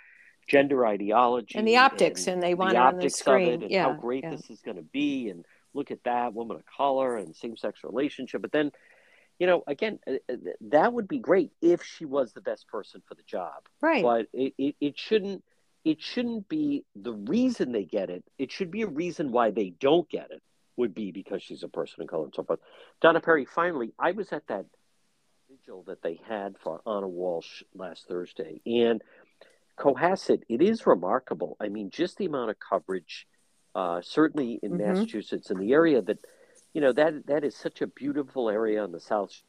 [SPEAKER 11] gender ideology
[SPEAKER 10] And the optics, and they want
[SPEAKER 11] the
[SPEAKER 10] on the
[SPEAKER 11] optics
[SPEAKER 10] screen.
[SPEAKER 11] of it and
[SPEAKER 10] Yeah,
[SPEAKER 11] how great
[SPEAKER 10] yeah.
[SPEAKER 11] this is going to be and look at that woman of color and same-sex relationship but then you know again uh, uh, that would be great if she was the best person for the job
[SPEAKER 10] Right.
[SPEAKER 11] but it, it, it shouldn't it shouldn't be the reason they get it it should be a reason why they don't get it would be because she's a person of color and so forth donna perry finally i was at that vigil that they had for anna walsh last thursday and Cohasset, it is remarkable. I mean, just the amount of coverage, uh, certainly in
[SPEAKER 10] Mhm.
[SPEAKER 11] Massachusetts, and the area that, you know, that that is such a beautiful area on the south.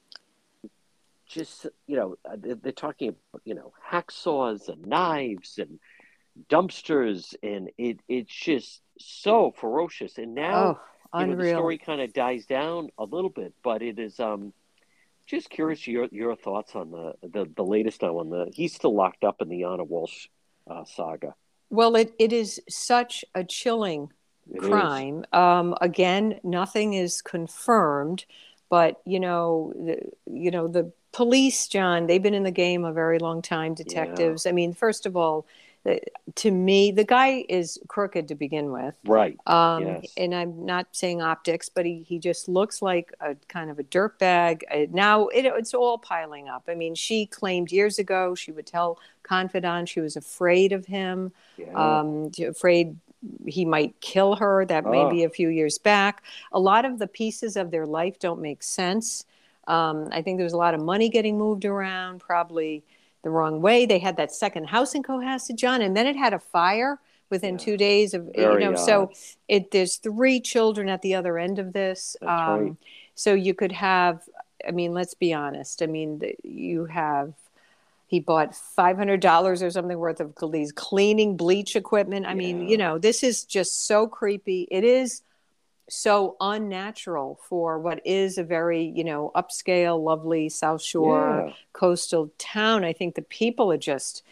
[SPEAKER 11] Just you know, uh, they're, they're talking about you know hacksaws and knives and dumpsters, and it it's just so ferocious. And now,
[SPEAKER 10] oh,
[SPEAKER 11] know, the story kind of dies down a little bit, but it is um just curious your your thoughts on the the, the latest now on the he's still locked up in the Anna Walsh uh, saga.
[SPEAKER 10] Well, it, it is such a chilling
[SPEAKER 11] It
[SPEAKER 10] crime. Um, again, nothing is confirmed, but you know, the, you know the police, John. They've been in the game a very long time. Detectives. I mean, first of all, to me, the guy is crooked to begin with.
[SPEAKER 11] Right.
[SPEAKER 10] Um,
[SPEAKER 11] Yes.
[SPEAKER 10] And I'm not saying optics, but he, he just looks like a kind of a dirtbag. Uh, now it, it's all piling up. I mean, she claimed years ago she would tell confidant she was afraid of him,
[SPEAKER 11] Yeah.
[SPEAKER 10] um, afraid he might kill her. That may
[SPEAKER 11] Oh.
[SPEAKER 10] be a few years back. A lot of the pieces of their life don't make sense. Um, I think there was a lot of money getting moved around, probably the wrong way. They had that second house in Cohasset, John, and then it had a fire within two days of
[SPEAKER 11] Very
[SPEAKER 10] you know. So it there's three children at the other end of this. Um,
[SPEAKER 11] right.
[SPEAKER 10] So you could have. I mean, let's be honest. I mean, you have. He bought five hundred dollars or something worth of these cleaning bleach equipment. I mean, you know, this is just so creepy. It is so unnatural for what is a very you know upscale lovely south shore
[SPEAKER 11] Yeah.
[SPEAKER 10] coastal town i think the people are just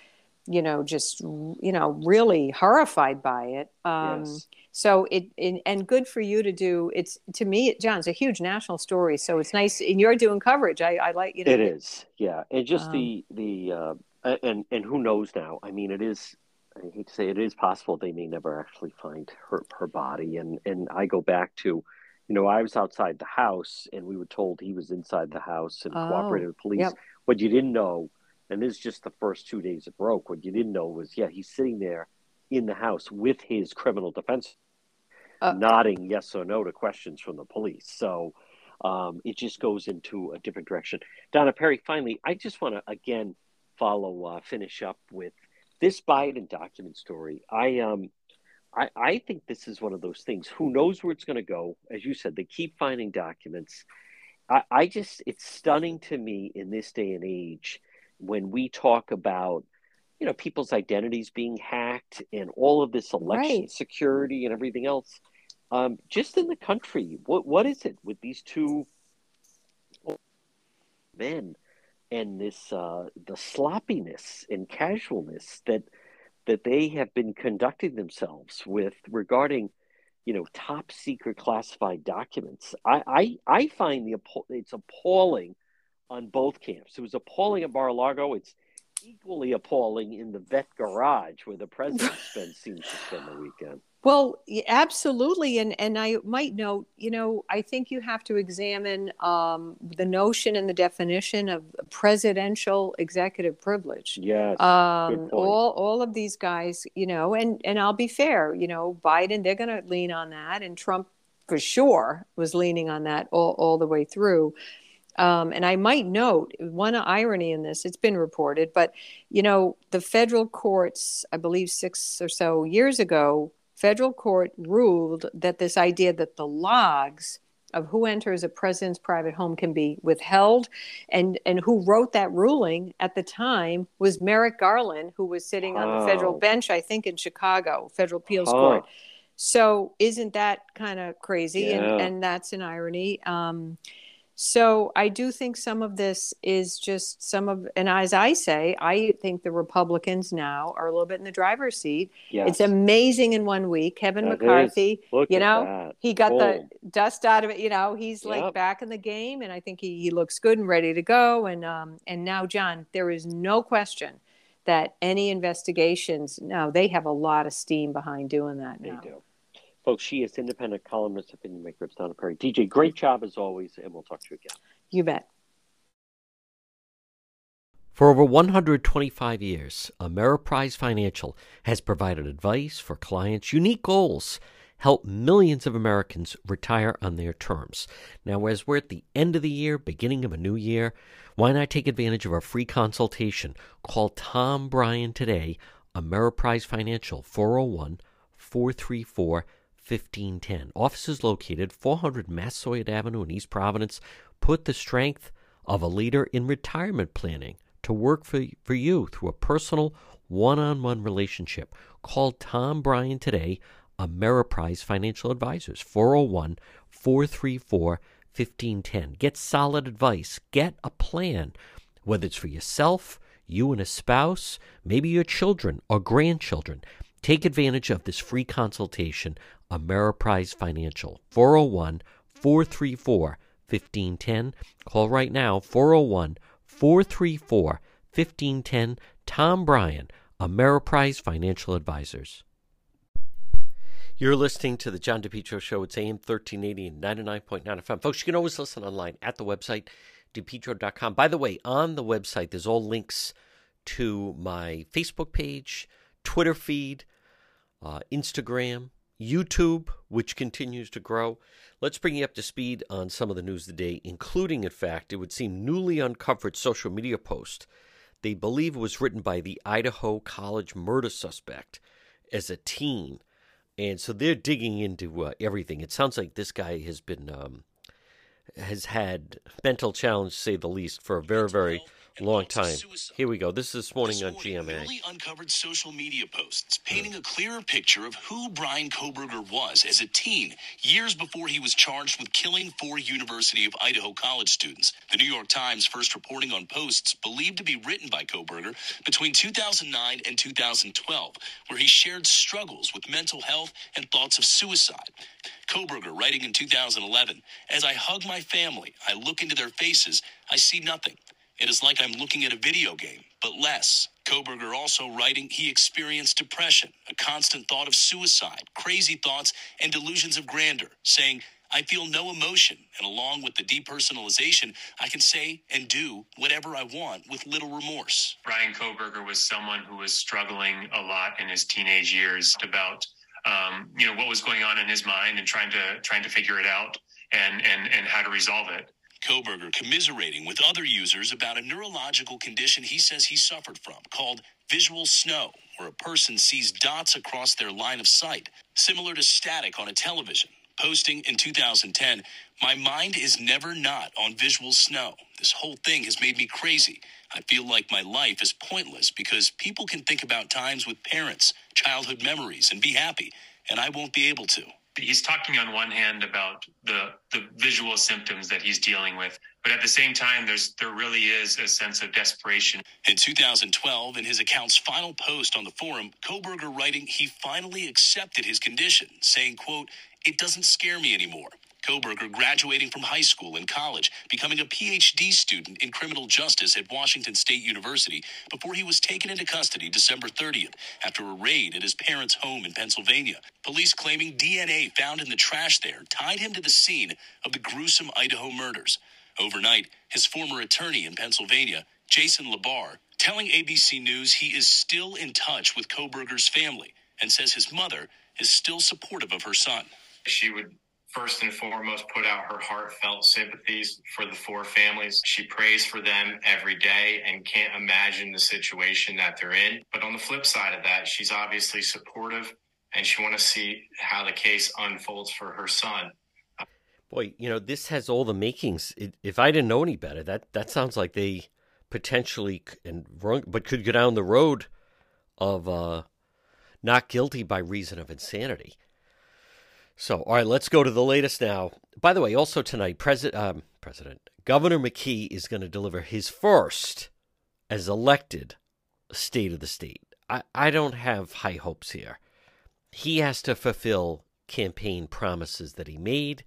[SPEAKER 10] you know just you know really horrified by it um
[SPEAKER 11] Yes.
[SPEAKER 10] so it, it and good for you to do it's to me john it's a huge national story so it's nice and you're doing coverage i, I like you know
[SPEAKER 11] It is, yeah, and just
[SPEAKER 10] Um,
[SPEAKER 11] the the uh, and and who knows now? I mean, it is. I hate to say it is possible they may never actually find her her body, and and I go back to, you know, I was outside the house, and we were told he was inside the house and
[SPEAKER 10] Oh,
[SPEAKER 11] cooperated with police.
[SPEAKER 10] yep.
[SPEAKER 11] What you didn't know, and this is just the first two days it broke. What you didn't know was, yeah, he's sitting there in the house with his criminal defense
[SPEAKER 10] Uh,
[SPEAKER 11] nodding yes or no to questions from the police. So um, it just goes into a different direction. Donna Perry, finally, I just want to again follow, uh, finish up with this Biden document story. I um, I, I think this is one of those things. Who knows where it's going to go? As you said, they keep finding documents. I, I just, it's stunning to me in this day and age when we talk about, you know, people's identities being hacked and all of this election
[SPEAKER 10] Right.
[SPEAKER 11] security and everything else. Um, just in the country, what what is it with these two men and this uh, the sloppiness and casualness that that they have been conducting themselves with regarding you know top secret classified documents i i, I find the it's appalling on both camps. It was appalling at mar-a-lago. It's equally appalling in the Vette garage where the president spends seems to spend the weekend
[SPEAKER 10] Well, absolutely, and and I might note, you know, I think you have to examine um, the notion and the definition of presidential executive privilege.
[SPEAKER 1] Yes,
[SPEAKER 10] um, all all of these guys, you know, and and I'll be fair, you know, Biden, they're going to lean on that, and Trump for sure was leaning on that all all the way through. Um, and I might note one irony in this, it's been reported, but you know, the federal courts, I believe six or so years ago, federal court ruled that this idea that the logs of who enters a president's private home can be withheld and and who wrote that ruling at the time was Merrick Garland who was sitting oh. on the federal bench I think in Chicago federal appeals oh. court so isn't that kind of crazy yeah. and and that's an irony um, so I do think some of this is just some of, and as I say, I think the Republicans now are a little bit in the driver's seat. Yes. It's amazing in one week. Kevin that McCarthy, you know, that. he got the dust out of it. You know, he's yep. like back in the game, and I think he, he looks good and ready to go. And um, and now, John, there is no question that any investigations now they have a lot of steam behind doing that now.
[SPEAKER 1] They do. Folks, she is independent columnist, opinion maker of Donna Perry. DJ, great job as always, and we'll talk to you again.
[SPEAKER 10] You bet.
[SPEAKER 1] For over 125 years, Ameriprise Financial has provided advice for clients' unique goals, help millions of Americans retire on their terms. Now, as we're at the end of the year, beginning of a new year, why not take advantage of a free consultation? Call Tom Bryan today, Ameriprise Financial, 401 434 1510. Offices located 400 Massasoit Avenue in East Providence put the strength of a leader in retirement planning to work for, for you through a personal one on one relationship. Call Tom Bryan today, Ameriprise Financial Advisors, 401 434 1510. Get solid advice, get a plan, whether it's for yourself, you and a spouse, maybe your children or grandchildren. Take advantage of this free consultation Ameriprise Financial, 401 434 1510. Call right now, 401 434 1510. Tom Bryan, Ameriprise Financial Advisors. You're listening to the John DePetro Show. It's AM 1380 and 99.9 FM. Folks, you can always listen online at the website, depetro.com. By the way, on the website, there's all links to my Facebook page, Twitter feed, uh, Instagram, YouTube, which continues to grow. Let's bring you up to speed on some of the news of the day, including, in fact, it would seem newly uncovered social media post. They believe was written by the Idaho College murder suspect as a teen. And so they're digging into uh, everything. It sounds like this guy has been um, has had mental challenge, to say the least, for a very, very long time. Here we go. This is this morning on GMA.
[SPEAKER 12] Newly uncovered social media posts painting a clearer picture of who Bryan Kohberger was as a teen, years before he was charged with killing four University of Idaho college students. The New York Times first reporting on posts believed to be written by Kohberger between 2009 and 2012, where he shared struggles with mental health and thoughts of suicide. Kohberger writing in 2011, As I hug my family, I look into their faces, I see nothing. It is like I'm looking at a video game, but less. Kohberger also writing he experienced depression, a constant thought of suicide, crazy thoughts, and delusions of grandeur, saying, I feel no emotion, and along with the depersonalization, I can say and do whatever I want with little remorse.
[SPEAKER 13] Bryan Kohberger was someone who was struggling a lot in his teenage years about, um, you know, what was going on in his mind and trying to trying to figure it out and and and how to resolve it.
[SPEAKER 12] Kohberger commiserating with other users about a neurological condition he says he suffered from called visual snow, where a person sees dots across their line of sight, similar to static on a television. Posting in 2010, My mind is never not on visual snow. This whole thing has made me crazy. I feel like my life is pointless because people can think about times with parents, childhood memories, and be happy, and I won't be able to
[SPEAKER 13] he's talking on one hand about the the visual symptoms that he's dealing with but at the same time there's there really is a sense of desperation.
[SPEAKER 12] In 2012 in his account's final post on the forum Kohberger writing he finally accepted his condition saying quote it doesn't scare me anymore Kohberger graduating from high school and college, becoming a PhD student in criminal justice at Washington State University before he was taken into custody December 30th after a raid at his parents' home in Pennsylvania. Police claiming DNA found in the trash there tied him to the scene of the gruesome Idaho murders. Overnight, his former attorney in Pennsylvania, Jason Labar, telling ABC News he is still in touch with Kohberger's family and says his mother is still supportive of her son.
[SPEAKER 14] She would first and foremost put out her heartfelt sympathies for the four families. She prays for them every day and can't imagine the situation that they're in. But on the flip side of that, she's obviously supportive and she wants to see how the case unfolds for her son.
[SPEAKER 1] Boy, you know, this has all the makings. If I didn't know any better, that that sounds like they potentially and wrong, but could go down the road of uh, not guilty by reason of insanity. So, all right, let's go to the latest now. By the way, also tonight, President um, President Governor McKee is going to deliver his first as elected State of the State. I, I don't have high hopes here. He has to fulfill campaign promises that he made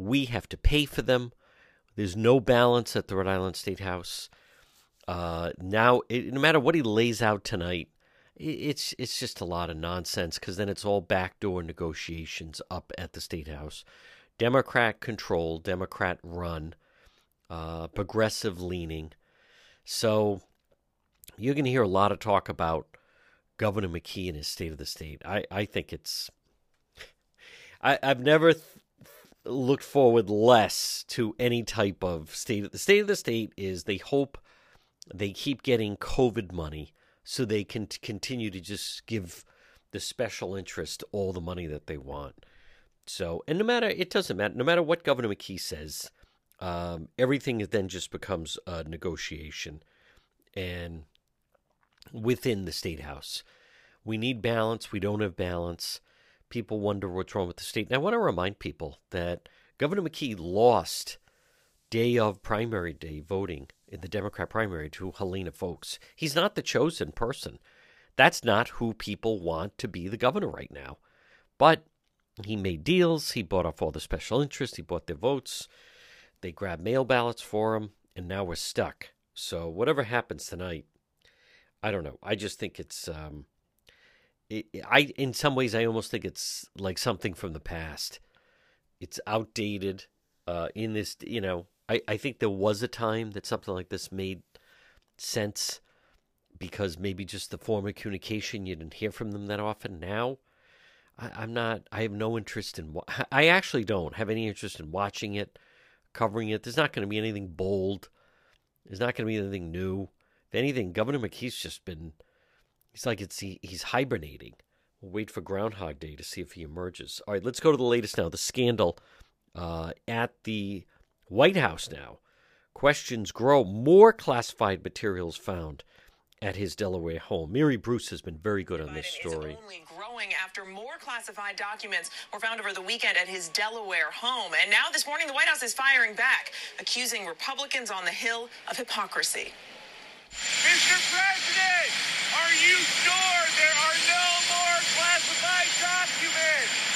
[SPEAKER 1] we have to pay for them. There's no balance at the Rhode Island State House. Uh, now, it, no matter what he lays out tonight, it's it's just a lot of nonsense because then it's all backdoor negotiations up at the State House. Democrat controlled, Democrat run, uh, progressive leaning. So you're going to hear a lot of talk about Governor McKee and his State of the State. I, I think it's. I, I've never th- looked forward less to any type of state. The state of the state is they hope they keep getting COVID money so they can t- continue to just give the special interest all the money that they want. So, and no matter, it doesn't matter, no matter what Governor McKee says, um, everything then just becomes a negotiation. And within the state house, we need balance. We don't have balance people wonder what's wrong with the state. And I want to remind people that Governor McKee lost day of primary day voting in the Democrat primary to Helena Foulkes. He's not the chosen person. That's not who people want to be the governor right now. But he made deals. He bought off all the special interests. He bought their votes. They grabbed mail ballots for him, and now we're stuck. So whatever happens tonight, I don't know. I just think it's um, I in some ways I almost think it's like something from the past. It's outdated. Uh, in this, you know, I, I think there was a time that something like this made sense because maybe just the form of communication you didn't hear from them that often. Now, I, am not. I have no interest in. (laughs) I actually don't have any interest in watching it, covering it. There's not going to be anything bold. There's not going to be anything new. If anything, Governor McKee's just been He's like it's he, he's hibernating. We'll wait for Groundhog Day to see if he emerges. All right, let's go to the latest now. The scandal uh, at the White House now. Questions grow. More classified materials found at his Delaware home. Mary Bruce has been very good on this story.
[SPEAKER 15] only growing after more classified documents were found over the weekend at his Delaware home. And now this morning, the White House is firing back, accusing Republicans on the Hill of hypocrisy.
[SPEAKER 4] Mr. President, are you sure there are no more classified documents?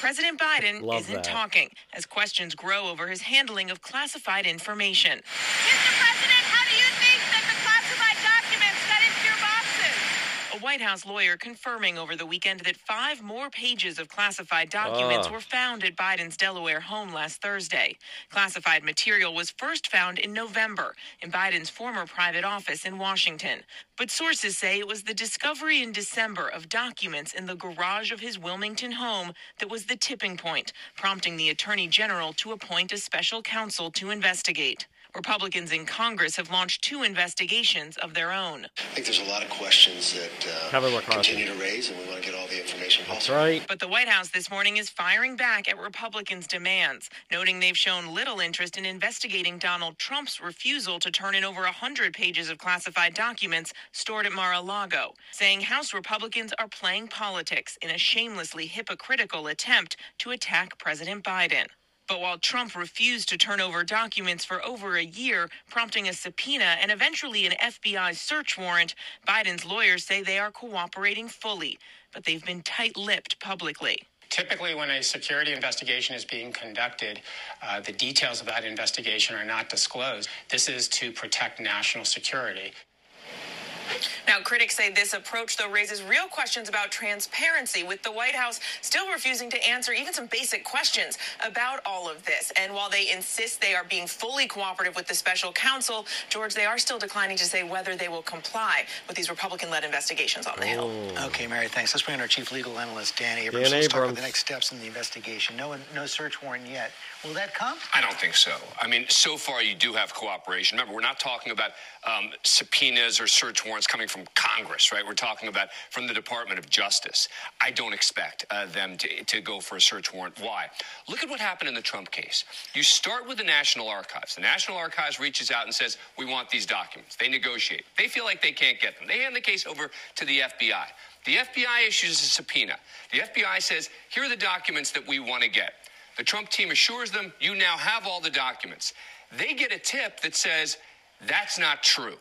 [SPEAKER 15] President Biden
[SPEAKER 4] Love
[SPEAKER 15] isn't
[SPEAKER 4] that.
[SPEAKER 15] talking as questions grow over his handling of classified information.
[SPEAKER 4] Mr. President, how do you think that the classified documents got into your boxes?
[SPEAKER 15] A White House lawyer confirming over the weekend that five more pages of classified documents
[SPEAKER 16] Ah.
[SPEAKER 15] were found at Biden's Delaware home last Thursday. Classified material was first found in November in Biden's former private office in Washington. But sources say it was the discovery in December of documents in the garage of his Wilmington home that was the tipping point, prompting the Attorney General to appoint a special counsel to investigate. Republicans in Congress have launched two investigations of their own.
[SPEAKER 6] I think there's a lot of questions that uh,
[SPEAKER 1] Kevin McCarthy.
[SPEAKER 6] continue to raise, and we want to get all the information
[SPEAKER 1] That's
[SPEAKER 6] possible.
[SPEAKER 1] right.
[SPEAKER 15] But the White House this morning is firing back at Republicans' demands, noting they've shown little interest in investigating Donald Trump's refusal to turn in over 100 pages of classified documents stored at Mar a Lago, saying House Republicans are playing politics in a shamelessly hypocritical attempt to attack President Biden. But while Trump refused to turn over documents for over a year, prompting a subpoena and eventually an FBI search warrant, Biden's lawyers say they are cooperating fully, but they've been tight lipped publicly.
[SPEAKER 16] Typically, when a security investigation is being conducted, uh, the details of that investigation are not disclosed. This is to protect national security.
[SPEAKER 15] Now, critics say this approach, though, raises real questions about transparency, with the White House still refusing to answer even some basic questions about all of this. And while they insist they are being fully cooperative with the special counsel, George, they are still declining to say whether they will comply with these Republican led investigations on the Hill. Oh.
[SPEAKER 17] Okay, Mary, thanks. Let's bring in our chief legal analyst, Dan Abrams.
[SPEAKER 1] Dan
[SPEAKER 17] Let's talk about the next steps in the investigation. No, no search warrant yet. Will that come?
[SPEAKER 18] I don't think so. I mean, so far you do have cooperation. Remember, we're not talking about um, subpoenas or search warrants coming from Congress, right? We're talking about from the Department of Justice. I don't expect uh, them to, to go for a search warrant. Why? Look at what happened in the Trump case. You start with the National Archives. The National Archives reaches out and says, We want these documents. They negotiate. They feel like they can't get them. They hand the case over to the FBI. The FBI issues a subpoena. The FBI says, Here are the documents that we want to get. The Trump team assures them, you now have all the documents. They get a tip that says, that's not true.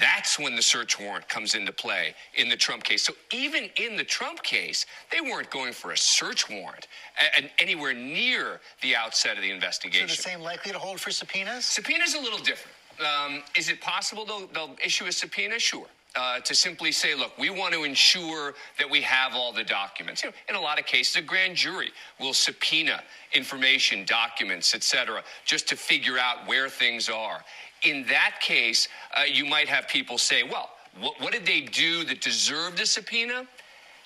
[SPEAKER 18] That's when the search warrant comes into play in the Trump case. So even in the Trump case, they weren't going for a search warrant and anywhere near the outset of the
[SPEAKER 17] So
[SPEAKER 18] investigation.
[SPEAKER 17] the same likely to hold for subpoenas?
[SPEAKER 18] Subpoena's a little different. Um, is it possible they'll, they'll issue a subpoena? Sure. Uh, to simply say, look, we want to ensure that we have all the documents. You know, in a lot of cases, a grand jury will subpoena information, documents, etc., just to figure out where things are. In that case, uh, you might have people say, well, what, what did they do that deserved a subpoena?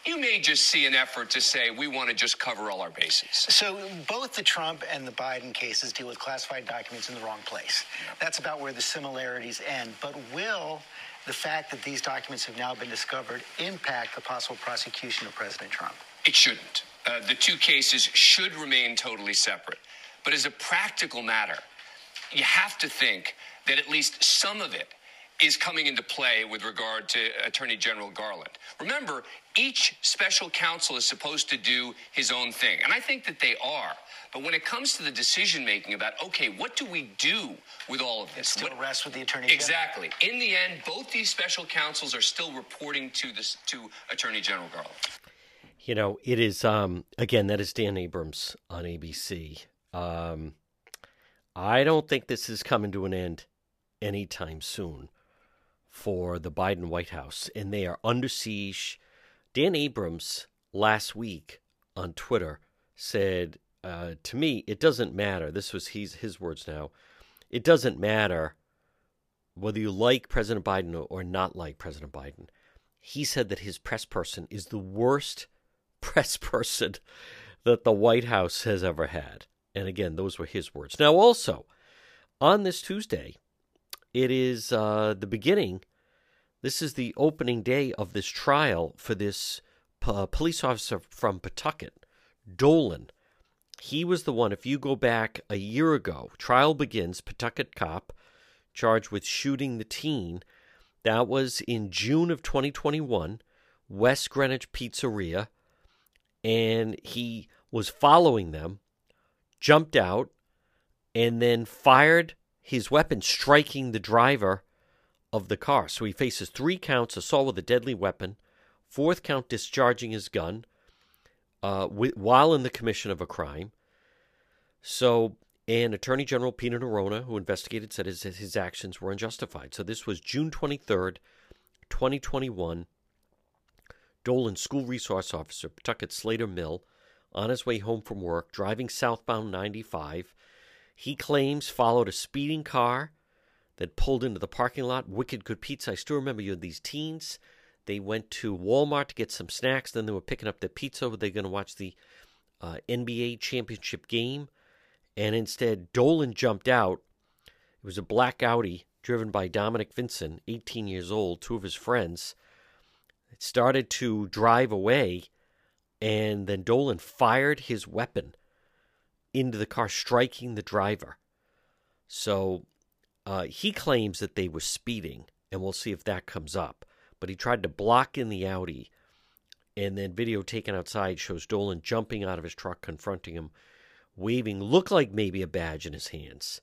[SPEAKER 18] You may just see an effort to say, we want to just cover all our bases.
[SPEAKER 17] So both the Trump and the Biden cases deal with classified documents in the wrong place. That's about where the similarities end. But will the fact that these documents have now been discovered impact the possible prosecution of President Trump?
[SPEAKER 18] It shouldn't. Uh, the two cases should remain totally separate. But as a practical matter, you have to think that at least some of it is coming into play with regard to Attorney General Garland. Remember, each special counsel is supposed to do his own thing, and I think that they are. But when it comes to the decision making about, okay, what do we do with all of this?
[SPEAKER 17] Still
[SPEAKER 18] What-
[SPEAKER 17] rests with the Attorney General.
[SPEAKER 18] Exactly. In the end, both these special counsels are still reporting to this to Attorney General Garland.
[SPEAKER 1] You know, it is um again that is Dan Abrams on ABC. Um I don't think this is coming to an end anytime soon for the Biden White House and they are under siege. Dan Abrams last week on Twitter said uh, to me it doesn't matter. This was his his words now. It doesn't matter whether you like President Biden or not like President Biden. He said that his press person is the worst (laughs) press person that the White House has ever had. And again, those were his words. Now, also, on this Tuesday, it is uh, the beginning. This is the opening day of this trial for this uh, police officer from Pawtucket, Dolan. He was the one, if you go back a year ago, trial begins, Pawtucket cop charged with shooting the teen. That was in June of 2021, West Greenwich Pizzeria. And he was following them, jumped out, and then fired his weapon, striking the driver of the car. So he faces three counts assault with a deadly weapon, fourth count discharging his gun uh, while in the commission of a crime. So, and Attorney General Peter Neronha, who investigated, said his, his actions were unjustified. So this was June 23rd, 2021. Dolan, school resource officer, Pawtucket Slater Mill, on his way home from work, driving southbound 95. He claims followed a speeding car that pulled into the parking lot. Wicked Good Pizza. I still remember you had these teens. They went to Walmart to get some snacks. Then they were picking up their pizza. Were They're going to watch the uh, NBA championship game. And instead, Dolan jumped out. It was a black Audi driven by Dominic Vinson, 18 years old, two of his friends. It started to drive away, and then Dolan fired his weapon into the car, striking the driver. So uh, he claims that they were speeding, and we'll see if that comes up. But he tried to block in the Audi, and then video taken outside shows Dolan jumping out of his truck, confronting him, waving, looked like maybe a badge in his hands.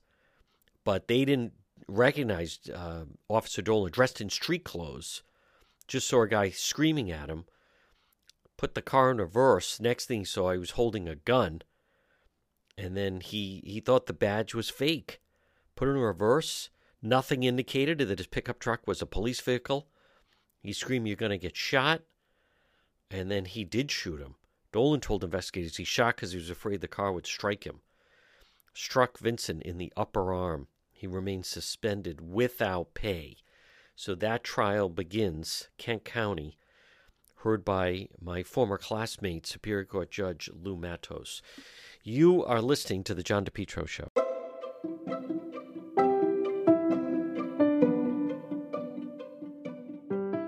[SPEAKER 1] But they didn't recognize uh, Officer Dolan dressed in street clothes. Just saw a guy screaming at him. put the car in reverse. Next thing he saw, he was holding a gun. And then he, he thought the badge was fake. Put it in reverse. Nothing indicated that his pickup truck was a police vehicle. He screamed, You're going to get shot. And then he did shoot him. Dolan told investigators he shot because he was afraid the car would strike him. Struck Vincent in the upper arm. He remains suspended without pay. So that trial begins, Kent County, heard by my former classmate, Superior Court Judge Lou Matos. You are listening to The John DePetro Show.